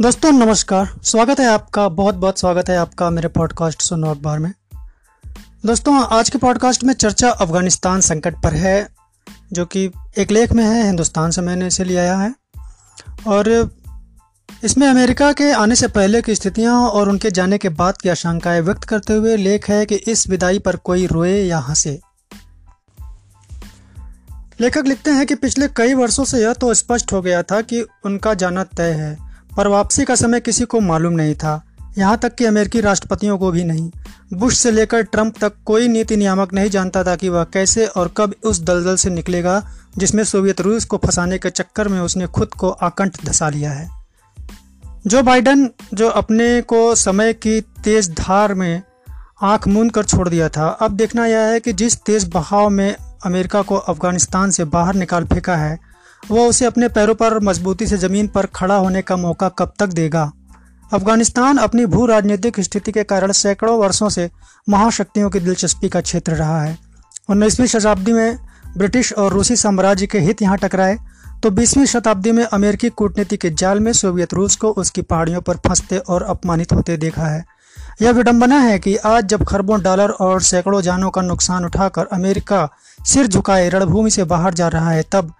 दोस्तों, नमस्कार। स्वागत है आपका, बहुत बहुत स्वागत है आपका मेरे पॉडकास्ट सुनो अखबार में। दोस्तों, आज के पॉडकास्ट में चर्चा अफ़गानिस्तान संकट पर है, जो कि एक लेख में है, हिंदुस्तान से मैंने इसे लिया है। और इसमें अमेरिका के आने से पहले की स्थितियाँ और उनके जाने के बाद की आशंकाएँ व्यक्त करते हुए लेख है कि इस विदाई पर कोई रोए या हंसे। लेखक लिखते हैं कि पिछले कई वर्षों से यह तो स्पष्ट हो गया था कि उनका जाना तय है। पर वापसी का समय किसी को मालूम नहीं था। यहाँ तक कि अमेरिकी राष्ट्रपतियों को भी नहीं। बुश से लेकर ट्रंप तक कोई नीति नियामक नहीं जानता था कि वह कैसे और कब उस दलदल से निकलेगा, जिसमें सोवियत रूस को फंसाने के चक्कर में उसने खुद को आकंठ धसा लिया है। जो बाइडन, जो अपने को समय की तेज धार में आँख मूंद कर छोड़ दिया था, अब देखना यह है कि जिस तेज बहाव में अमेरिका को अफ़गानिस्तान से बाहर निकाल फेंका है वह उसे अपने पैरों पर मजबूती से ज़मीन पर खड़ा होने का मौका कब तक देगा? अफ़गानिस्तान अपनी भू राजनीतिक स्थिति के कारण सैकड़ों वर्षों से महाशक्तियों की दिलचस्पी का क्षेत्र रहा है। उन्नीसवीं शताब्दी में ब्रिटिश और रूसी साम्राज्य के हित यहाँ टकराए तो बीसवीं शताब्दी में अमेरिकी कूटनीति के जाल में सोवियत रूस को उसकी पहाड़ियों पर फंसते और अपमानित होते देखा है। यह विडंबना है कि आज जब खरबों डॉलर और सैकड़ों जानों का नुकसान उठाकर अमेरिका सिर झुकाए रणभूमि से बाहर जा रहा है, तब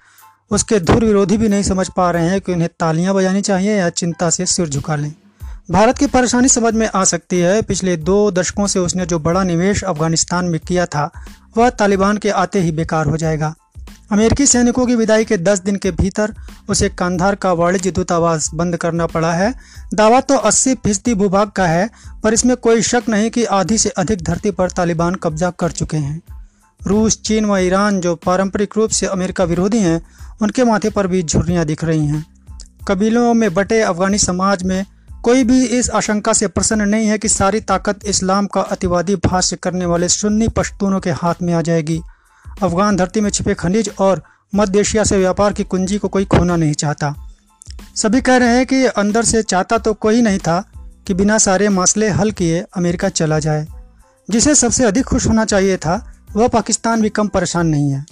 उसके धुर विरोधी भी नहीं समझ पा रहे हैं कि उन्हें तालियाँ बजानी चाहिए या चिंता से सिर झुका लें। भारत की परेशानी समझ में आ सकती है। पिछले दो दशकों से उसने जो बड़ा निवेश अफ़गानिस्तान में किया था, वह तालिबान के आते ही बेकार हो जाएगा। अमेरिकी सैनिकों की विदाई के 10 दिन के भीतर उसे कंधार का वाणिज्य दूतावास बंद करना पड़ा है। दावा तो 80 फ़ीसदी भूभाग का है, पर इसमें कोई शक नहीं कि आधी से अधिक धरती पर तालिबान कब्जा कर चुके हैं। रूस, चीन व ईरान, जो पारंपरिक रूप से अमेरिका विरोधी हैं, उनके माथे पर भी झुर्रियाँ दिख रही हैं। कबीलों में बटे अफगानी समाज में कोई भी इस आशंका से प्रसन्न नहीं है कि सारी ताकत इस्लाम का अतिवादी भाष्य करने वाले सुन्नी पश्तूनों के हाथ में आ जाएगी। अफगान धरती में छिपे खनिज और मध्य एशिया से व्यापार की कुंजी को कोई खोना नहीं चाहता। सभी कह रहे हैं कि अंदर से चाहता तो कोई नहीं था कि बिना सारे मसले हल किए अमेरिका चला जाए। जिसे सबसे अधिक खुश होना चाहिए था वह पाकिस्तान भी कम परेशान नहीं है।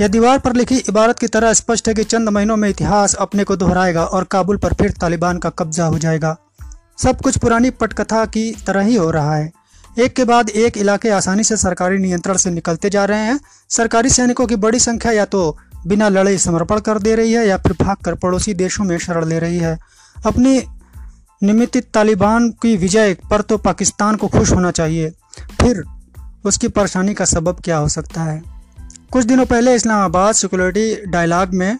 यह दीवार पर लिखी इबारत की तरह स्पष्ट है कि चंद महीनों में इतिहास अपने को दोहराएगा और काबुल पर फिर तालिबान का कब्जा हो जाएगा। सब कुछ पुरानी पटकथा की तरह ही हो रहा है। एक के बाद एक इलाके आसानी से सरकारी नियंत्रण से निकलते जा रहे हैं। सरकारी सैनिकों की बड़ी संख्या या तो बिना लड़े समर्पण कर दे रही है या फिर भागकर पड़ोसी देशों में शरण ले रही है। अपनी निमित्त तालिबान की विजय पर तो पाकिस्तान को खुश होना चाहिए। फिर उसकी परेशानी का सबब क्या हो सकता है? कुछ दिनों पहले इस्लामाबाद सिक्योरिटी डायलॉग में,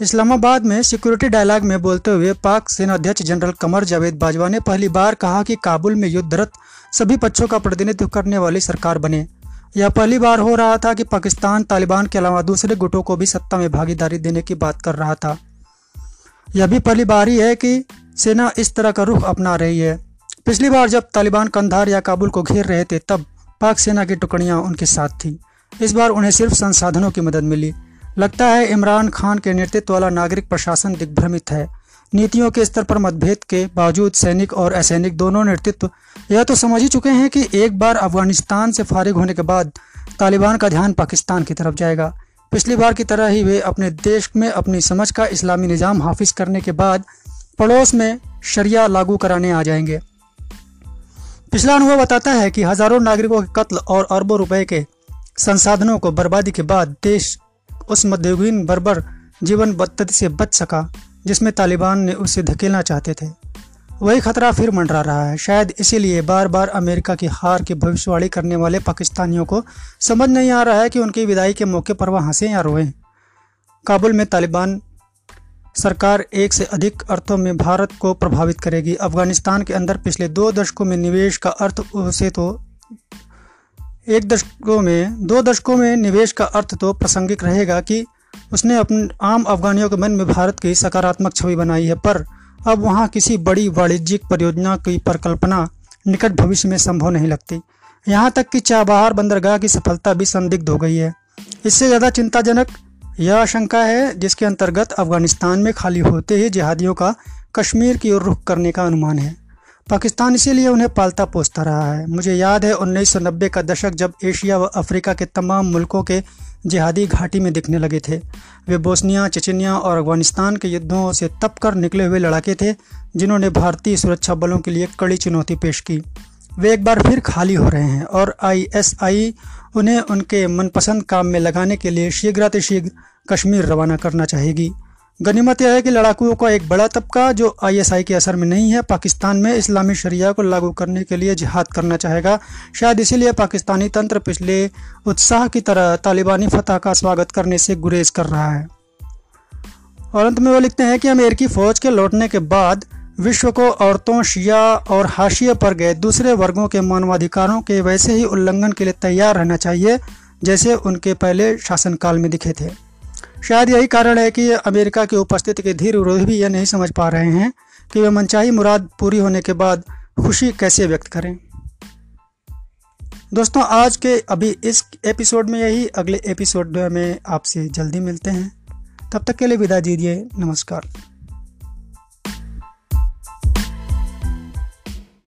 इस्लामाबाद में सिक्योरिटी डायलॉग में बोलते हुए पाक सेनाध्यक्ष जनरल कमर जावेद बाजवा ने पहली बार कहा कि काबुल में युद्धरत सभी पक्षों का प्रतिनिधित्व करने वाली सरकार बने। यह पहली बार हो रहा था कि पाकिस्तान तालिबान के अलावा दूसरे गुटों को भी सत्ता में भागीदारी देने की बात कर रहा था। यह भी पहली बार ही है कि सेना इस तरह का रुख अपना रही है। पिछली बार जब तालिबान कंधार या काबुल को घेर रहे थे, तब पाक सेना की टुकड़ियाँ उनके साथ थी। इस बार उन्हें सिर्फ़ संसाधनों की मदद मिली। लगता है इमरान खान के नेतृत्व वाला नागरिक प्रशासन दिग्भ्रमित है। नीतियों के स्तर पर मतभेद के बावजूद सैनिक और असैनिक दोनों नेतृत्व यह तो समझ ही चुके हैं कि एक बार अफ़गानिस्तान से फारिग होने के बाद तालिबान का ध्यान पाकिस्तान की तरफ़ जाएगा। पिछली बार की तरह ही वे अपने देश में अपनी समझ का इस्लामी निज़ाम हाफिज करने के बाद पड़ोस में शरिया लागू कराने आ जाएँगे। पिछला अनुभव बताता है कि हज़ारों नागरिकों के कत्ल और अरबों रुपए के संसाधनों को बर्बादी के बाद देश उस मध्ययुगीन बर्बर जीवन पद्धति से बच सका, जिसमें तालिबान ने उसे धकेलना चाहते थे। वही खतरा फिर मंडरा रहा है। शायद इसीलिए बार बार अमेरिका की हार की भविष्यवाणी करने वाले पाकिस्तानियों को समझ नहीं आ रहा है कि उनकी विदाई के मौके पर वह हंसें या रोएँ। काबुल में तालिबान सरकार एक से अधिक अर्थों में भारत को प्रभावित करेगी। अफ़गानिस्तान के अंदर पिछले दो दशकों में निवेश का अर्थ उसे तो एक दशकों में, दो दशकों में निवेश का अर्थ तो प्रासंगिक रहेगा कि उसने अपने आम अफगानियों के मन में भारत की सकारात्मक छवि बनाई है। पर अब वहाँ किसी बड़ी वाणिज्यिक परियोजना की परिकल्पना निकट भविष्य में संभव नहीं लगती। यहाँ तक कि चाबहार बंदरगाह की सफलता भी संदिग्ध हो गई है। इससे ज़्यादा चिंताजनक यह आशंका है जिसके अंतर्गत अफ़गानिस्तान में खाली होते ही जिहादियों का कश्मीर की ओर रुख करने का अनुमान है। पाकिस्तान इसीलिए उन्हें पालता पोसता रहा है। मुझे याद है 1990 का दशक जब एशिया व अफ्रीका के तमाम मुल्कों के जिहादी घाटी में दिखने लगे थे। वे बोस्निया, चचनिया और अफ़गानिस्तान के युद्धों से तप कर निकले हुए लड़ाके थे, जिन्होंने भारतीय सुरक्षा बलों के लिए कड़ी चुनौती पेश की। वे एक बार फिर खाली हो रहे हैं और आईएसआई उन्हें उनके मनपसंद काम में लगाने के लिए शीघ्रातिशीघ्र कश्मीर रवाना करना चाहेगी। गनीमत यह है कि लड़ाकुओं का एक बड़ा तबका जो आईएसआई के असर में नहीं है, पाकिस्तान में इस्लामी शरिया को लागू करने के लिए जिहाद करना चाहेगा। शायद इसीलिए पाकिस्तानी तंत्र पिछले उत्साह की तरह तालिबानी फतह का स्वागत करने से गुरेज कर रहा है। और अंत में वो लिखते हैं कि अमेरिकी फ़ौज के लौटने के बाद विश्व को औरतों, शिया और हाशिए पर गए दूसरे वर्गों के मानवाधिकारों के वैसे ही उल्लंघन के लिए तैयार रहना चाहिए, जैसे उनके पहले शासनकाल में दिखे थे। शायद यही कारण है कि अमेरिका की उपस्थिति के धीर विरोधी भी यह नहीं समझ पा रहे हैं कि वे मनचाही मुराद पूरी होने के बाद खुशी कैसे व्यक्त करें। दोस्तों, आज के अभी इस एपिसोड में यही अगले एपिसोड में आपसे जल्दी मिलते हैं। तब तक के लिए विदा दीजिए। नमस्कार।